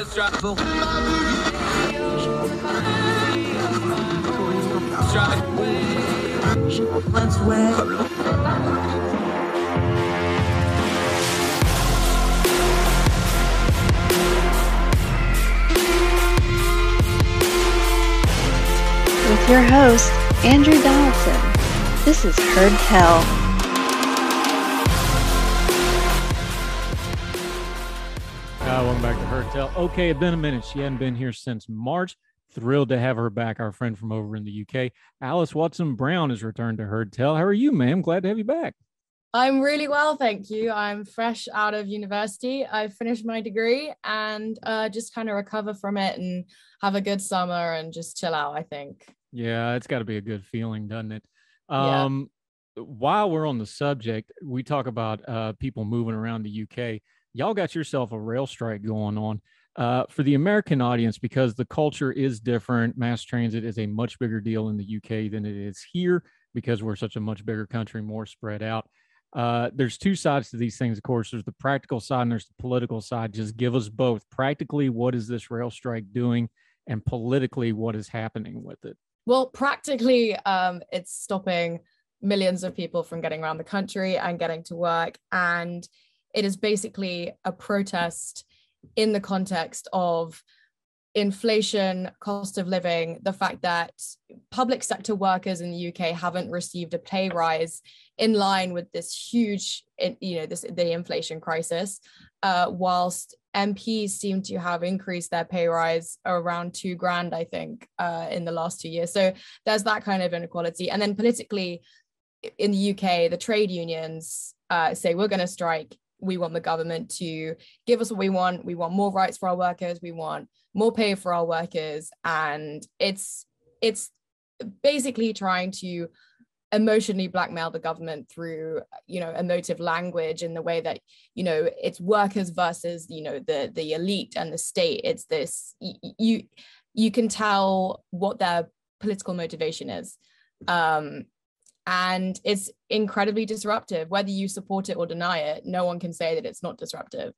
With your host, Andrew Donaldson. This is Heard Tell. Welcome back to Heard Tell. Okay, it's been a minute. She hadn't been here since March. Thrilled to have her back, our friend from over in the UK. Alys Watson Brown has returned to Heard Tell. How are you, ma'am? Glad to have you back. I'm really well, thank you. I'm fresh out of university. I finished my degree and uh, just kind of recover from it and have a good summer and just chill out, I think. Yeah, it's got to be a good feeling, doesn't it? Um, yeah. While we're on the subject, we talk about uh, people moving around the UK. Y'all got yourself a rail strike going on. Uh, for the American audience, because the culture is different, mass transit is a much bigger deal in the UK than it is here because we're such a much bigger country, more spread out. Uh, there's two sides to these things, of course. There's the practical side and there's the political side. Just give us both. Practically, what is this rail strike doing? And politically, what is happening with it? Well, practically, um, it's stopping millions of people from getting around the country and getting to work. And it is basically a protest in the context of inflation, cost of living, the fact that public sector workers in the UK haven't received a pay rise in line with this huge, you know, this the inflation crisis, uh, whilst MPs seem to have increased their pay rise around two grand, I think, uh, in the last two years. So there's that kind of inequality. And then politically, in the UK, the trade unions uh, say we're going to strike we want the government to give us what we want. We want more rights for our workers. We want more pay for our workers. And it's it's basically trying to emotionally blackmail the government through you know emotive language in the way that you know it's workers versus you know the the elite and the state. It's this you you can tell what their political motivation is. Um and it's incredibly disruptive. Whether you support it or deny it no one can say that it's not disruptive.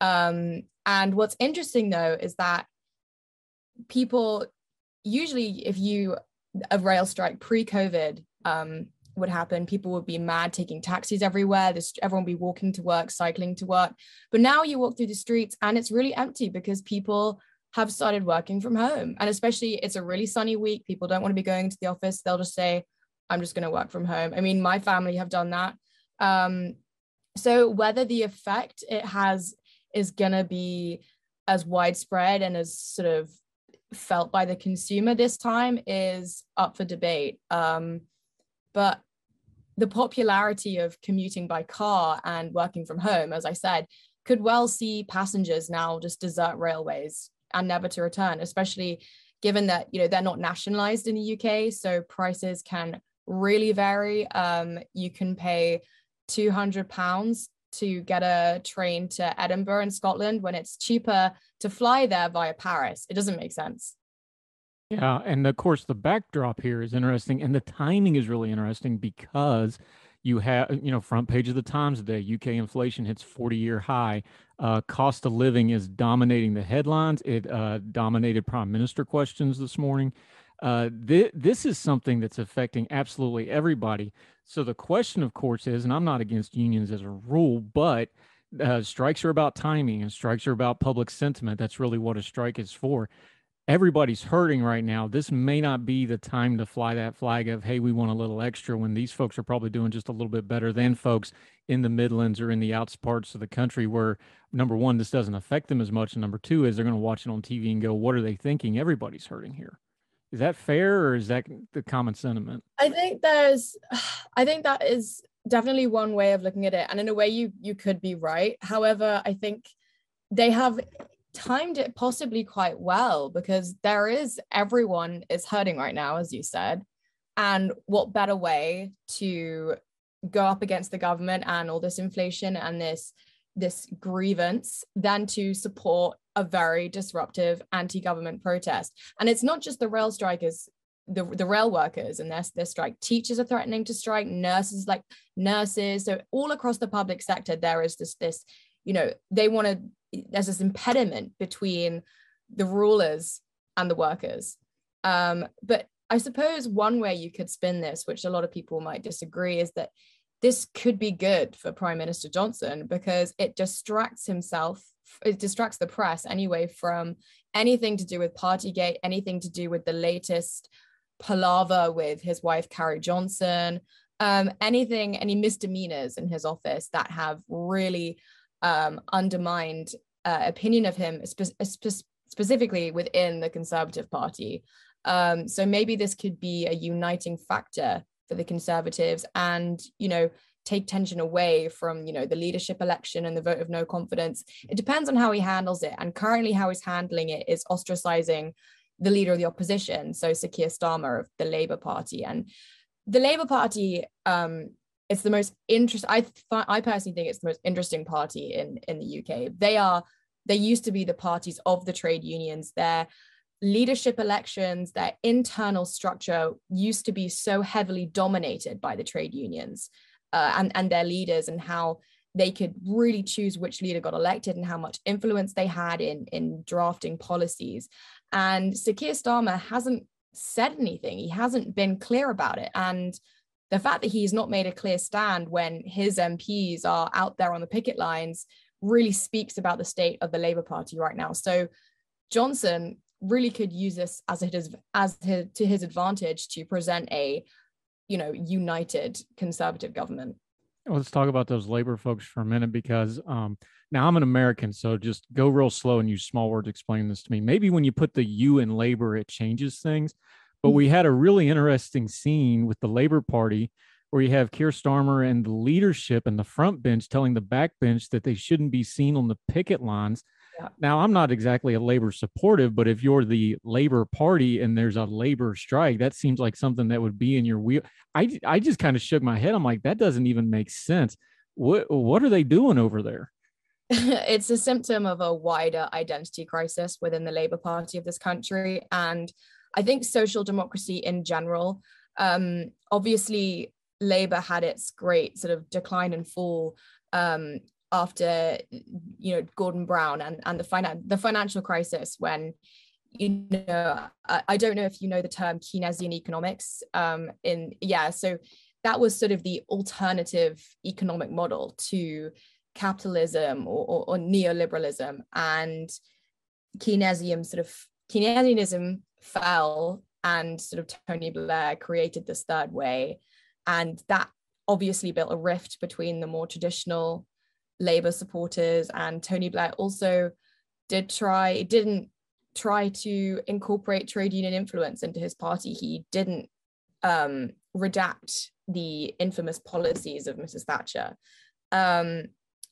Um, and what's interesting though is that people usually if you a rail strike pre-covid um, would happen people would be mad taking taxis everywhere. This everyone would be walking to work cycling to work. But now you walk through the streets and it's really empty because people have started working from home. And especially it's a really sunny week. People don't want to be going to the office. They'll just say I'm just going to work from home. I mean, my family have done that. Um, so whether the effect it has is going to be as widespread and as sort of felt by the consumer this time is up for debate. Um, but the popularity of commuting by car and working from home, as I said, could well see passengers now just desert railways and never to return, especially given that you know they're not nationalized in the UK, so prices can really vary. Um, you can pay 200 pounds to get a train to Edinburgh in Scotland when it's cheaper to fly there via Paris. It doesn't make sense. Yeah, and of course the backdrop here is interesting, and the timing is really interesting because you have you know front page of the Times today. UK inflation hits 40-year high. Uh, cost of living is dominating the headlines. It uh, dominated prime minister questions this morning. Uh, th- this is something that's affecting absolutely everybody. So the question, of course, is, and I'm not against unions as a rule, but uh, strikes are about timing and strikes are about public sentiment. That's really what a strike is for. Everybody's hurting right now. This may not be the time to fly that flag of, hey, we want a little extra when these folks are probably doing just a little bit better than folks in the Midlands or in the outs parts of the country where, number one, this doesn't affect them as much. And number two is they're going to watch it on TV and go, what are they thinking? Everybody's hurting here. Is that fair or is that the common sentiment? I think there's I think that is definitely one way of looking at it. And in a way you you could be right. However, I think they have timed it possibly quite well because there is everyone is hurting right now, as you said. And what better way to go up against the government and all this inflation and this this grievance than to support a very disruptive anti-government protest. And it's not just the rail strikers, the, the rail workers and their, their strike. Teachers are threatening to strike, nurses like nurses. So all across the public sector, there is this, this, you know, they want to there's this impediment between the rulers and the workers. Um, but I suppose one way you could spin this, which a lot of people might disagree, is that this could be good for Prime Minister Johnson because it distracts himself, it distracts the press anyway from anything to do with Partygate, anything to do with the latest palaver with his wife, Carrie Johnson, um, anything, any misdemeanors in his office that have really um, undermined uh, opinion of him, spe- spe- specifically within the Conservative Party. Um, so maybe this could be a uniting factor for the Conservatives, and you know take tension away from you know the leadership election and the vote of no confidence. It depends on how he handles it, and currently how he's handling it is ostracizing the leader of the opposition, so Sir Keir Starmer of the Labour Party, and the Labour Party. Um, it's the most interesting. I I personally think it's the most interesting party in in the UK. They are they used to be the parties of the trade unions. Their leadership elections, their internal structure used to be so heavily dominated by the trade unions uh, and, and their leaders and how they could really choose which leader got elected and how much influence they had in, in drafting policies. And Sir Keir Starmer hasn't said anything. He hasn't been clear about it. And the fact that he's not made a clear stand when his MPs are out there on the picket lines really speaks about the state of the Labour Party right now. So Johnson really could use this as it is as his, to his advantage to present a you know united conservative government. Let's talk about those labor folks for a minute because um, now i'm an american so just go real slow and use small words explaining this to me. Maybe when you put the u in labor it changes things but we had a really interesting scene with the labor party where you have Keir Starmer and the leadership and the front bench telling the back bench that they shouldn't be seen on the picket lines now, I'm not exactly a labor supportive, but if you're the labor party and there's a labor strike, that seems like something that would be in your wheel. I, I just kind of shook my head. I'm like, that doesn't even make sense. What, what are they doing over there? it's a symptom of a wider identity crisis within the Labour Party of this country. And I think social democracy in general, um, obviously, Labour had its great sort of decline and fall um, after you know Gordon Brown and and the finan- the financial crisis when you know I, I, don't know if you know the term Keynesian economics um in yeah so that was sort of the alternative economic model to capitalism or, or, or neoliberalism. And Keynesian sort of Keynesianism fell and sort of Tony Blair created this third way. And that obviously built a rift between the more traditional Labour supporters, and Tony Blair also did try didn't try to incorporate trade union influence into his party. He didn't um, redact the infamous policies of Mrs. Thatcher um,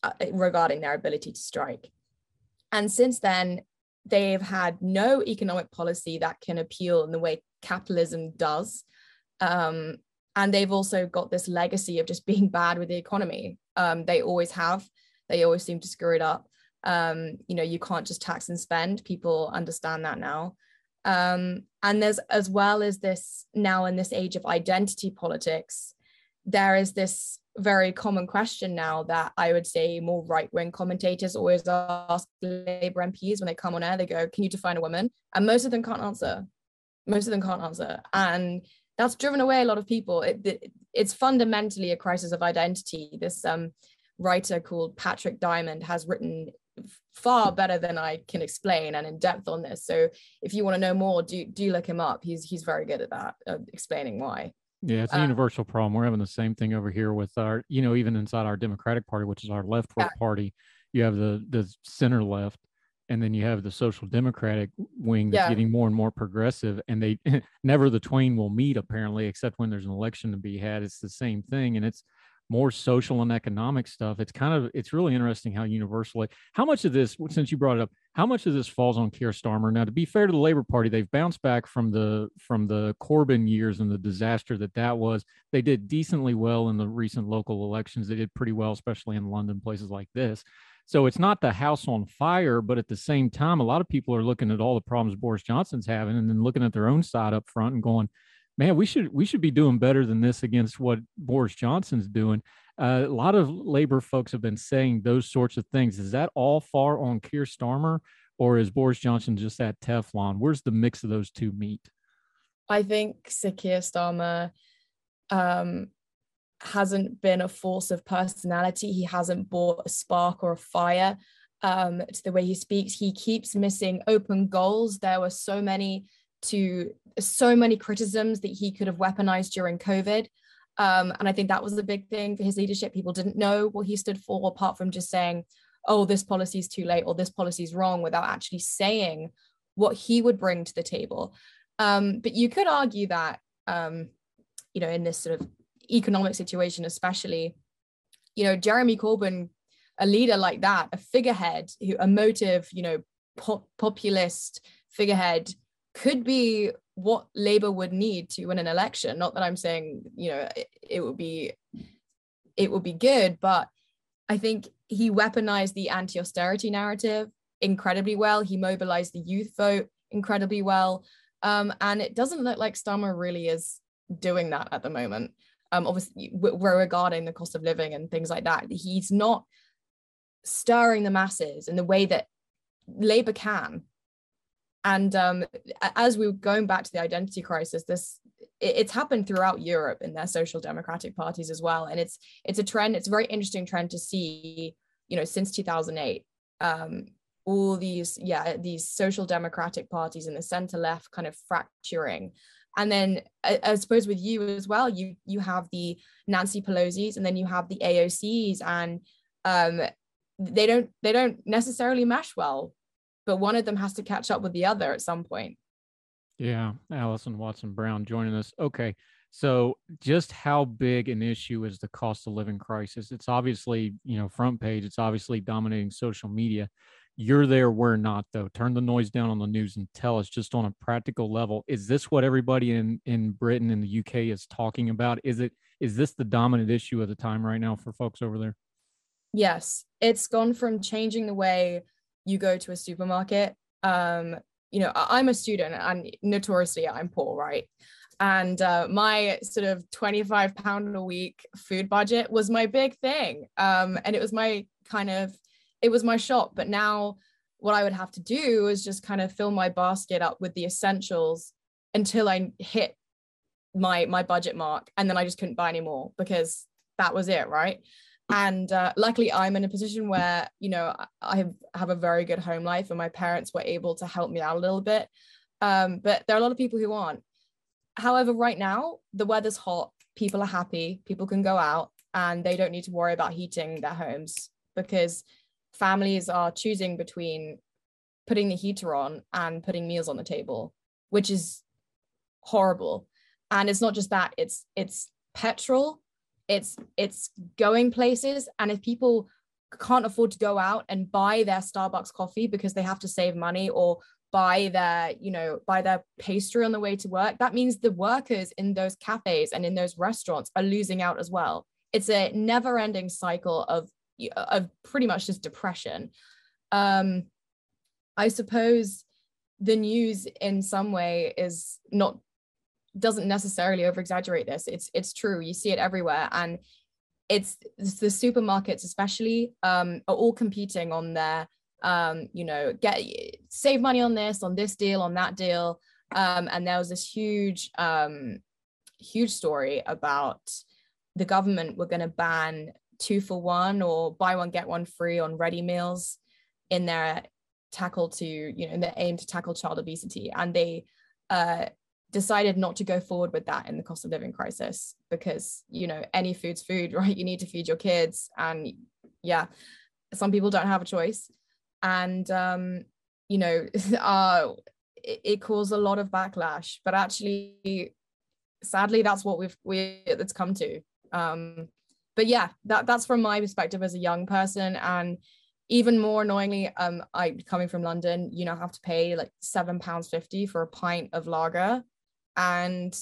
uh, regarding their ability to strike. And since then, they've had no economic policy that can appeal in the way capitalism does. Um, and they've also got this legacy of just being bad with the economy. Um, they always have. They always seem to screw it up. Um, you know, you can't just tax and spend. People understand that now. Um, and there's as well as this now in this age of identity politics, there is this very common question now that I would say more right wing commentators always ask Labour MPs when they come on air. They go, "Can you define a woman?" And most of them can't answer. Most of them can't answer, and that's driven away a lot of people. It, it, it's fundamentally a crisis of identity. This um, writer called Patrick Diamond has written far better than I can explain and in depth on this. So if you want to know more, do do look him up. He's he's very good at that, uh, explaining why. Yeah, it's a uh, universal problem. We're having the same thing over here with our, you know, even inside our Democratic Party, which is our left yeah. party, you have the the center left, and then you have the social democratic wing that's yeah. getting more and more progressive, and they never the twain will meet apparently, except when there's an election to be had. It's the same thing, and it's more social and economic stuff. It's kind of it's really interesting how universally how much of this since you brought it up how much of this falls on Keir Starmer? Now to be fair to the labor party they've bounced back from the from the Corbyn years and the disaster that that was. They did decently well in the recent local elections. They did pretty well especially in London places like this so it's not the house on fire but at the same time a lot of people are looking at all the problems Boris Johnson's having and then looking at their own side up front and going man, we should we should be doing better than this against what Boris Johnson's doing. Uh, a lot of labor folks have been saying those sorts of things. Is that all far on Keir Starmer, or is Boris Johnson just that Teflon? Where's the mix of those two meet? I think Sir Keir Starmer um, hasn't been a force of personality. He hasn't brought a spark or a fire um, to the way he speaks. He keeps missing open goals. There were so many to so many criticisms that he could have weaponized during COVID. Um, and I think that was a big thing for his leadership. People didn't know what he stood for, apart from just saying, oh, this policy is too late or this policy is wrong, without actually saying what he would bring to the table. Um, but you could argue that, um, you know, in this sort of economic situation, especially, you know, Jeremy Corbyn, a leader like that, a figurehead, who a motive, you know, pop- populist figurehead could be what Labour would need to win an election. Not that I'm saying, you know, it, it would be it would be good, but I think he weaponized the anti-austerity narrative incredibly well. He mobilized the youth vote incredibly well. Um, and it doesn't look like Starmer really is doing that at the moment. Um, obviously, we're regarding the cost of living and things like that. He's not stirring the masses in the way that Labour can and um, as we are going back to the identity crisis this it, it's happened throughout europe in their social democratic parties as well and it's it's a trend it's a very interesting trend to see you know since 2008 um, all these yeah these social democratic parties in the center left kind of fracturing and then I, I, suppose with you as well you you have the nancy pelosi's and then you have the aocs and um, they don't they don't necessarily mesh well but one of them has to catch up with the other at some point. Yeah, Allison Watson Brown joining us. Okay, so just how big an issue is the cost of living crisis? It's obviously, you know, front page, it's obviously dominating social media. You're there, we're not though. Turn the noise down on the news and tell us just on a practical level, is this what everybody in in Britain and the UK is talking about? Is it is this the dominant issue of the time right now for folks over there? Yes, it's gone from changing the way you go to a supermarket um you know i'm a student and notoriously i'm poor right and uh, my sort of 25 pound a week food budget was my big thing um and it was my kind of it was my shop but now what i would have to do is just kind of fill my basket up with the essentials until i hit my my budget mark and then i just couldn't buy anymore because that was it right? And uh, luckily i'm in a position where you know i have, have a very good home life and my parents were able to help me out a little bit. Um, but there are a lot of people who aren't. However right now the weather's hot people are happy people can go out and they don't need to worry about heating their homes because families are choosing between putting the heater on and putting meals on the table which is horrible. And it's not just that it's it's petrol it's it's going places. And if people can't afford to go out and buy their starbucks coffee because they have to save money or buy their you know buy their pastry on the way to work that means the workers in those cafes and in those restaurants are losing out as well. It's a never ending cycle of of pretty much just depression. Um i suppose the news in some way is not doesn't necessarily over exaggerate this. It's it's true. You see it everywhere. And it's, it's the supermarkets especially um, are all competing on their um, you know get save money on this on this deal on that deal. Um, and there was this huge um, huge story about the government were going to ban two for one or buy one get one free on ready meals in their tackle to you know in their aim to tackle child obesity. And they uh, decided not to go forward with that in the cost of living crisis because you know any food's food right? You need to feed your kids and yeah some people don't have a choice. And um you know uh it, it caused a lot of backlash but actually sadly that's what we've we it's come to. Um but yeah that that's from my perspective as a young person and even more annoyingly um i coming from london you know have to pay like seven pounds 50 for a pint of lager and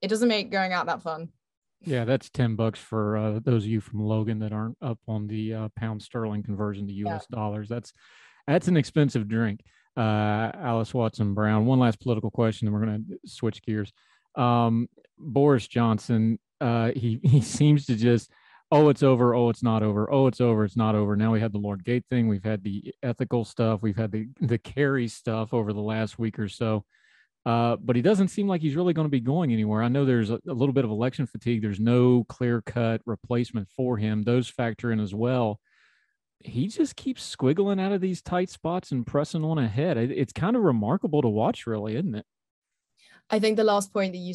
it doesn't make going out that fun. Yeah, that's 10 bucks for uh, those of you from Logan that aren't up on the uh, pound sterling conversion to US yeah. dollars. That's that's an expensive drink. Uh, Alys Watson Brown. One last political question, and we're going to switch gears. Um, Boris Johnson, uh, he he seems to just oh, it's over. Oh, it's not over. Oh, it's over. It's not over. Now we had the Lord Gate thing. We've had the ethical stuff. We've had the the Carrie stuff over the last week or so. Uh, but he doesn't seem like he's really going to be going anywhere. I know there's a, a little bit of election fatigue. There's no clear cut replacement for him. Those factor in as well. He just keeps squiggling out of these tight spots and pressing on ahead. It, it's kind of remarkable to watch, really, isn't it? I think the last point that you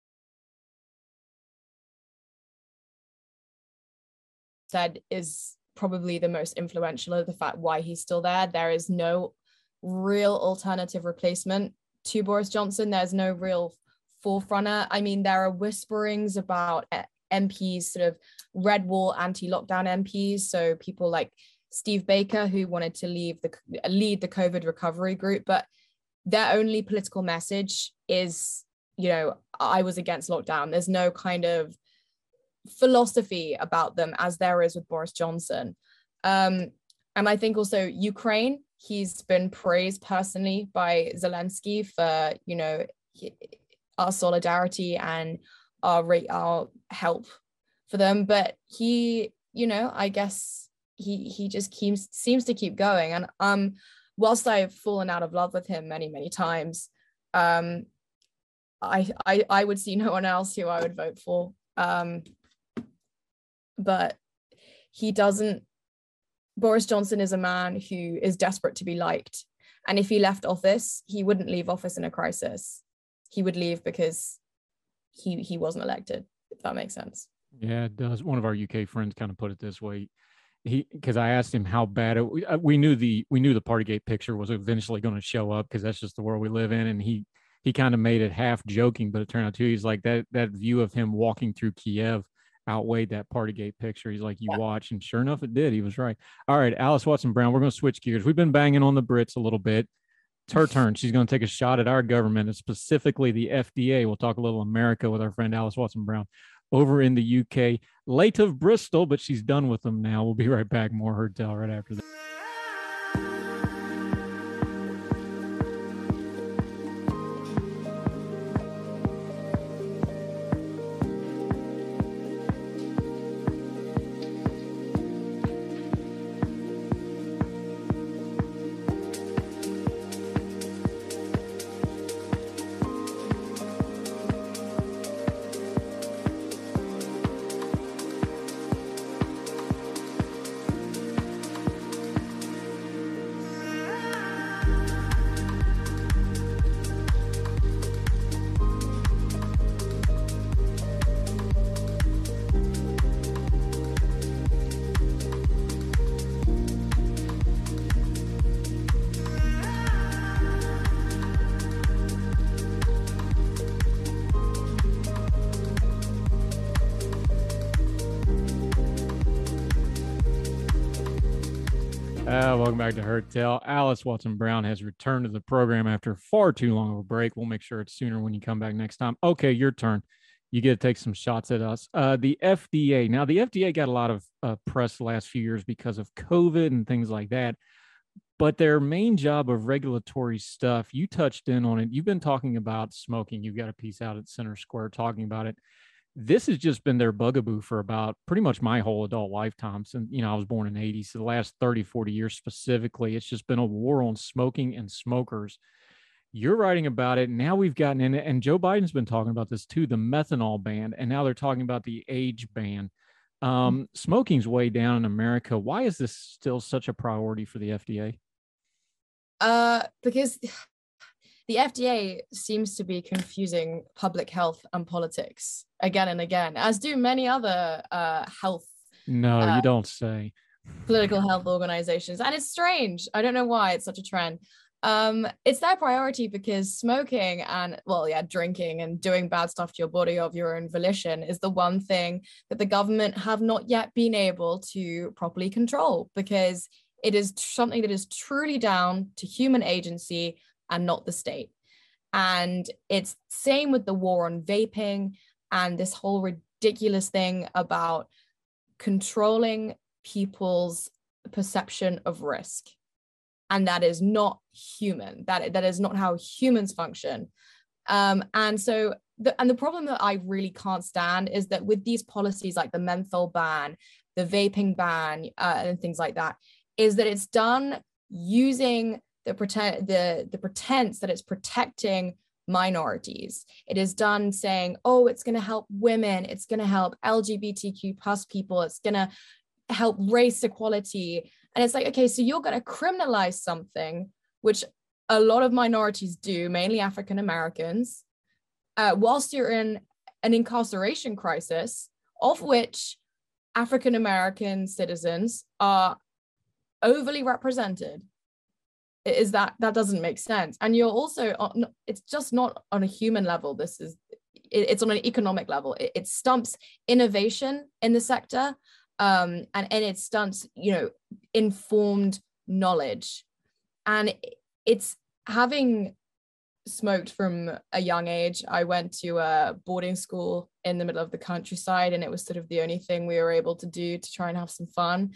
Said is probably the most influential of the fact why he's still there. There is no real alternative replacement to Boris Johnson. There's no real forefronter. I mean, there are whisperings about MPs, sort of red wall anti-lockdown MPs. So people like Steve Baker, who wanted to leave the lead the COVID recovery group, but their only political message is, you know, I was against lockdown. There's no kind of philosophy about them as there is with Boris Johnson. Um, and I think also Ukraine, he's been praised personally by Zelensky for, you know, our solidarity and our our help for them. But he you know i guess he he just keeps seems to keep going. And um whilst i've fallen out of love with him many many times um i i i would see no one else who i would vote for. Um but he doesn't boris johnson is a man who is desperate to be liked. And if he left office he wouldn't leave office in a crisis. He would leave because he he wasn't elected if that makes sense. Yeah it does. One of our uk friends kind of put it this way. He because i asked him how bad it uh, we knew the we knew the partygate picture was eventually going to show up because that's just the world we live in. And he he kind of made it half joking but it turned out too he's like that that view of him walking through kiev outweighed that partygate picture he's like you watch and sure enough it did he was right all right alys watson brown we're going to switch gears we've been banging on the brits a little bit it's her turn. She's going to take a shot at our government and specifically the FDA. We'll talk a little America with our friend Alys Watson Brown over in the UK, late of Bristol, but she's done with them now. We'll be right back. More Heard Tell right after this. Uh, welcome back to Heard Tell. Alys Watson Brown has returned to the program after far too long of a break. We'll make sure it's sooner when you come back next time. Okay, your turn. You get to take some shots at us. Uh, the FDA. Now, the FDA got a lot of uh, press the last few years because of COVID and things like that. But their main job of regulatory stuff, you touched in on it. You've been talking about smoking. You've got a piece out at Center Square talking about it this has just been their bugaboo for about pretty much my whole adult lifetime since you know i was born in 80 so the last 30 40 years specifically it's just been a war on smoking and smokers. You're writing about it now we've gotten in it and joe biden's been talking about this too the menthol ban and now they're talking about the age ban. Mm. um, smoking's way down in america. Why is this still such a priority for the fda uh because the FDA seems to be confusing public health and politics again and again, as do many other uh, health. No, uh, you don't say. Political health organizations. And it's strange. I don't know why it's such a trend. Um, it's their priority because smoking and, well, yeah, drinking and doing bad stuff to your body of your own volition is the one thing that the government have not yet been able to properly control because It is something that is truly down to human agency and not the state. And it's same with the war on vaping and this whole ridiculous thing about controlling people's perception of risk. And that is not human. That, that is not how humans function. Um, and so the, and the problem that I really can't stand is that with these policies like the menthol ban, the vaping ban, uh, and things like that, is that it's done using the pretend the the pretense that it's protecting minorities. It is done saying, oh, it's going to help women, it's going to help LGBTQ plus people, it's going to help race equality. And it's like, okay, so you're going to criminalize something which a lot of minorities do, mainly African Americans, uh, whilst you're in an incarceration crisis, of which African American citizens are overly represented. Is that that doesn't make sense? And you're also on, it's just not on a human level. This is it's on an economic level. It, it stumps innovation in the sector, um, and and it stunts you know informed knowledge, and it's having smoked from a young age. I went to a boarding school in the middle of the countryside, and it was sort of the only thing we were able to do to try and have some fun.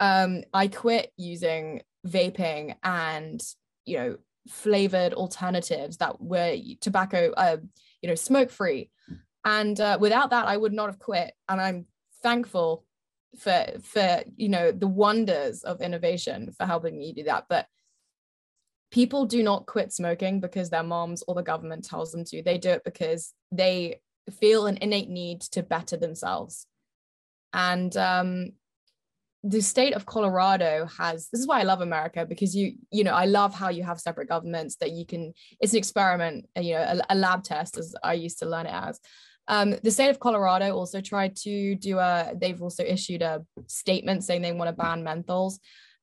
Um, I quit using vaping and you know flavored alternatives that were tobacco, uh, you know, smoke free. And uh, without that, I would not have quit. And I'm thankful for for you know the wonders of innovation for helping me do that. But people do not quit smoking because their moms or the government tells them to. They do it because they feel an innate need to better themselves. And um, the state of Colorado has this is why I love America because you you know I love how you have separate governments that you can it's an experiment you know a, a lab test as I used to learn it as. Um, the state of Colorado also tried to do a they've also issued a statement saying they want to ban menthols.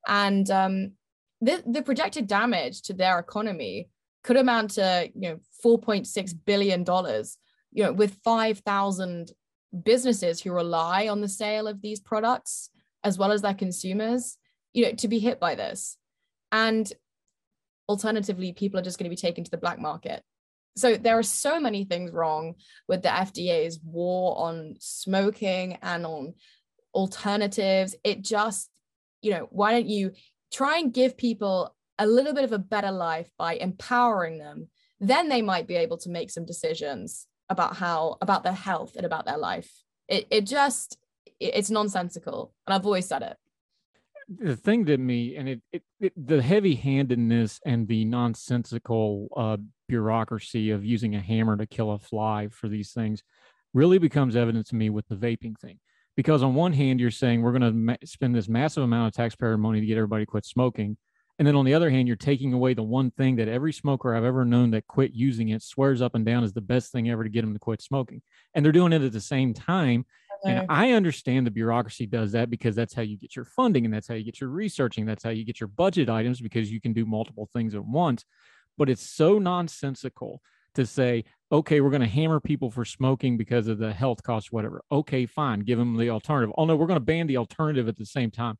And um, the, the projected damage to their economy could amount to you know 4.6 billion dollars you know with 5000 businesses who rely on the sale of these products as well as their consumers you know to be hit by this. And alternatively people are just going to be taken to the black market. So there are so many things wrong with the FDA's war on smoking and on alternatives. It just you know why don't you try and give people a little bit of a better life by empowering them? Then they might be able to make some decisions about how about their health and about their life. It, it just it's nonsensical and i've always said it. The thing that me and it, it, it the heavy-handedness and the nonsensical uh, bureaucracy of using a hammer to kill a fly for these things really becomes evident to me with the vaping thing. Because on one hand you're saying we're going to ma- spend this massive amount of taxpayer money to get everybody to quit smoking. And then on the other hand you're taking away the one thing that every smoker i've ever known that quit using it swears up and down is the best thing ever to get them to quit smoking. And they're doing it at the same time and i understand the bureaucracy does that because that's how you get your funding and that's how you get your researching that's how you get your budget items because you can do multiple things at once but it's so nonsensical to say, okay, we're going to hammer people for smoking because of the health costs, whatever. Okay, fine, give them the alternative. Oh no, we're going to ban the alternative at the same time.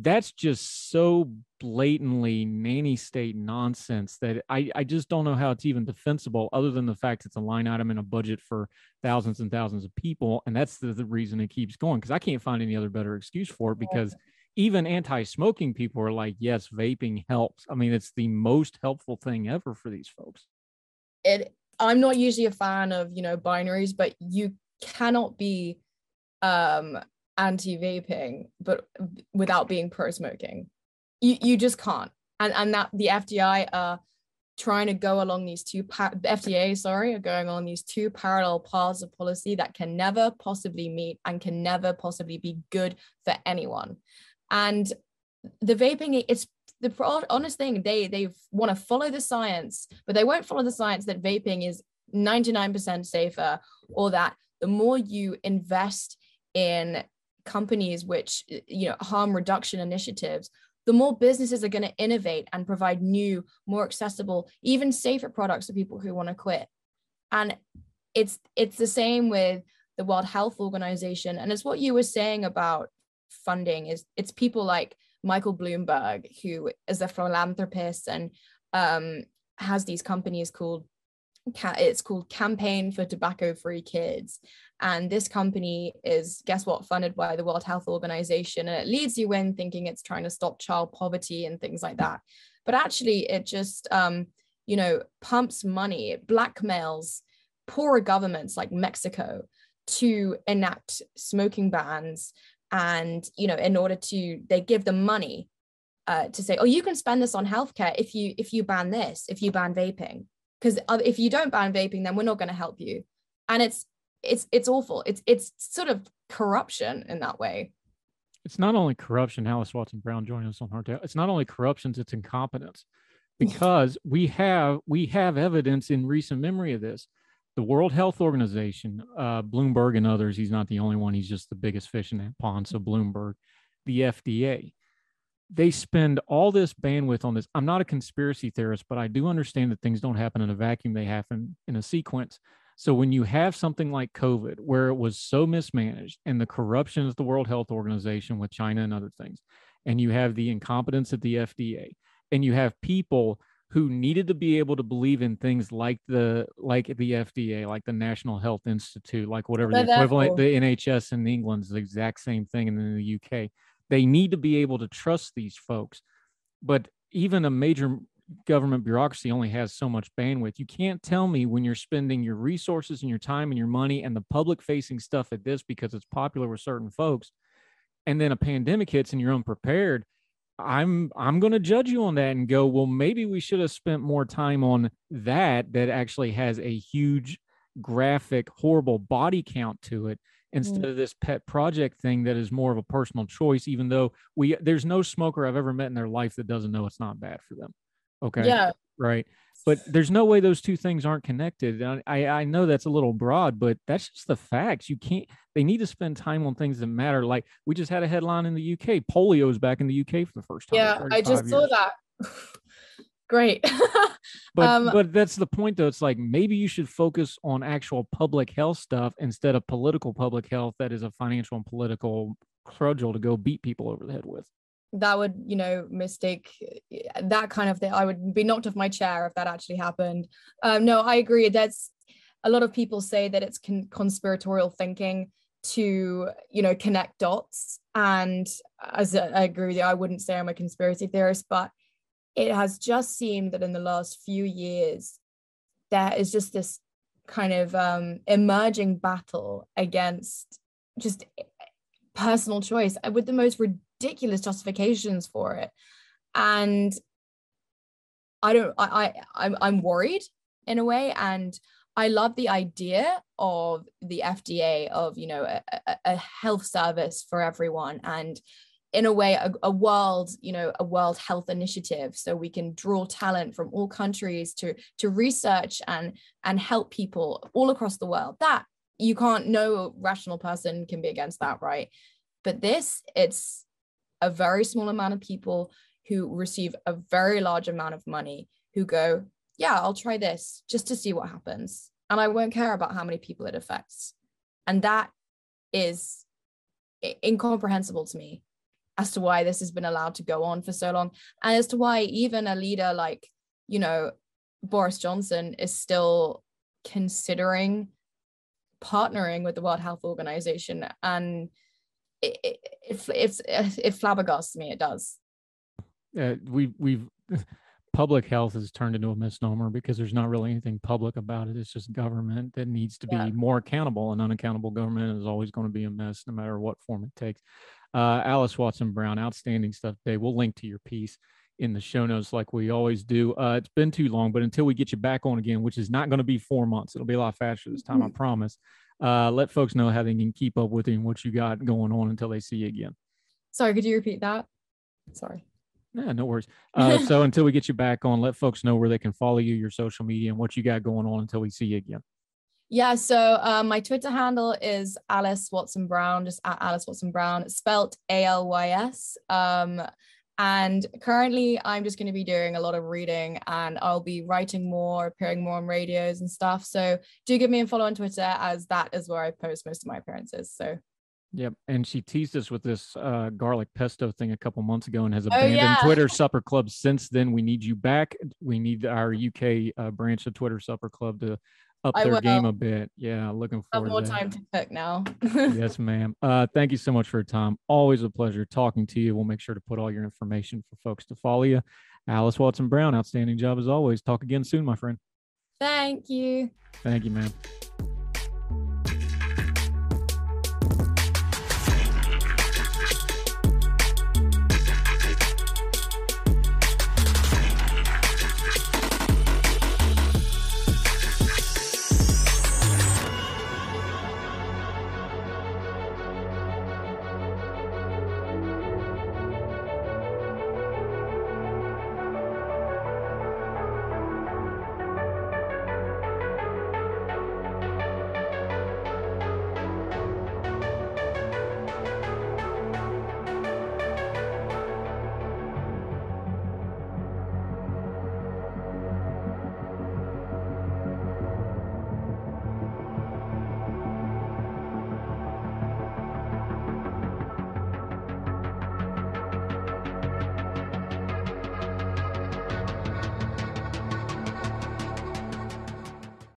That's just so blatantly nanny state nonsense that I, I just don't know how it's even defensible, other than the fact it's a line item in a budget for thousands and thousands of people. And that's the, the reason it keeps going because I can't find any other better excuse for it because even anti-smoking people are like, yes, vaping helps. I mean, it's the most helpful thing ever for these folks it i'm not usually a fan of you know binaries but you cannot be um anti-vaping but without being pro-smoking. You you just can't. And and that the fdi are trying to go along these two the fda sorry are going on these two parallel paths of policy that can never possibly meet and can never possibly be good for anyone. And the vaping it's the honest thing they they want to follow the science but they won't follow the science that vaping is 99% safer or that the more you invest in companies which you know harm reduction initiatives the more businesses are going to innovate and provide new more accessible even safer products to people who want to quit. And it's it's the same with the world health organization. And it's what you were saying about funding is it's people like Michael Bloomberg, who is a philanthropist and um, has these companies called it's called Campaign for Tobacco Free Kids. And this company is, guess what, funded by the World Health Organization. And it leads you in thinking it's trying to stop child poverty and things like that. But actually, it just, um, you know, pumps money, it blackmails poorer governments like Mexico to enact smoking bans. And, you know, in order to, they give them money uh, to say, oh, you can spend this on healthcare if you if you ban this, if you ban vaping because if you don't ban vaping then we're not going to help you. And it's it's it's awful. It's it's sort of corruption in that way. It's not only corruption alys watson brown joining us on our it's not only corruption it's incompetence. Because we have we have evidence in recent memory of this. The world health organization uh, bloomberg and others he's not the only one he's just the biggest fish in that pond so bloomberg the fda they spend all this bandwidth on this. I'm not a conspiracy theorist, but I do understand that things don't happen in a vacuum, they happen in a sequence. So when you have something like COVID, where it was so mismanaged and the corruption at the World Health Organization with China and other things, and you have the incompetence at the FDA, and you have people who needed to be able to believe in things like the like the FDA, like the National Health Institute, like whatever the equivalent, the NHS in England is the exact same thing, and in the UK they need to be able to trust these folks. But even a major government bureaucracy only has so much bandwidth. You can't tell me when you're spending your resources and your time and your money and the public facing stuff at this because it's popular with certain folks and then a pandemic hits and you're unprepared. I'm I'm going to judge you on that and go, well, maybe we should have spent more time on that that actually has a huge graphic horrible body count to it instead mm. of this pet project thing that is more of a personal choice even though we there's no smoker i've ever met in their life that doesn't know it's not bad for them okay? Yeah. Right? But there's no way those two things aren't connected i i know that's a little broad but that's just the facts. You can't they need to spend time on things that matter like we just had a headline in the uk polio is back in the uk for the first time yeah i just years. saw that great. But um, but that's the point though. It's like maybe you should focus on actual public health stuff instead of political public health that is a financial and political cudgel to go beat people over the head with. That would you know mistake that kind of thing. I would be knocked off my chair if that actually happened. Um, no i agree. That's a lot of people say that it's con- conspiratorial thinking to you know connect dots. And as I agree with you i wouldn't say i'm a conspiracy theorist but it has just seemed that in the last few years, there is just this kind of um, emerging battle against just personal choice uh, with the most ridiculous justifications for it. And I don't, I, I I'm, I'm worried in a way. And I love the idea of the FDA of, you know, a, a health service for everyone and in a way a, a, world you know a world health initiative. So we can draw talent from all countries to to research and and help people all across the world. That you can't no rational person can be against that right? But this it's a very small amount of people who receive a very large amount of money who go yeah i'll try this just to see what happens. And i won't care about how many people it affects. And that is incomprehensible to me as to why this has been allowed to go on for so long and as to why even a leader like you know Boris Johnson is still considering partnering with the World Health Organization and it, it, it, it, flabbergasts me it does. Uh, we we've public health has turned into a misnomer because there's not really anything public about it. It's just government that needs to be yeah. more accountable, and unaccountable government is always going to be a mess, no matter what form it takes. Uh, Alys Watson Brown, outstanding stuff today. We'll link to your piece in the show notes like we always do. Uh, it's been too long, but until we get you back on again, which is not going to be four months, it'll be a lot faster this time, I mm-hmm. promise. Uh, let folks know how they can keep up with you and what you got going on until they see you again. Sorry, could you repeat that? Sorry. Yeah, no worries. Uh, so until we get you back on, let folks know where they can follow you, your social media, and what you got going on until we see you again. Yeah, so uh, my Twitter handle is Alys Watson Brown, just at Alys Watson Brown, spelt A L Y S. Um, and currently, I'm just going to be doing a lot of reading and I'll be writing more, appearing more on radios and stuff. So do give me a follow on Twitter, as that is where I post most of my appearances. So Yep. And she teased us with this uh, garlic pesto thing a couple months ago and has Oh, abandoned yeah. Twitter Supper Club since then. We need you back. We need our UK uh, branch of Twitter Supper Club to up I their game a bit. Yeah. Looking have forward more to that. time to cook now. yes, ma'am. Uh, thank you so much for your time. Always a pleasure talking to you. We'll make sure to put all your information for folks to follow you. Alys Watson Brown, outstanding job as always. Talk again soon, my friend. Thank you. Thank you, man.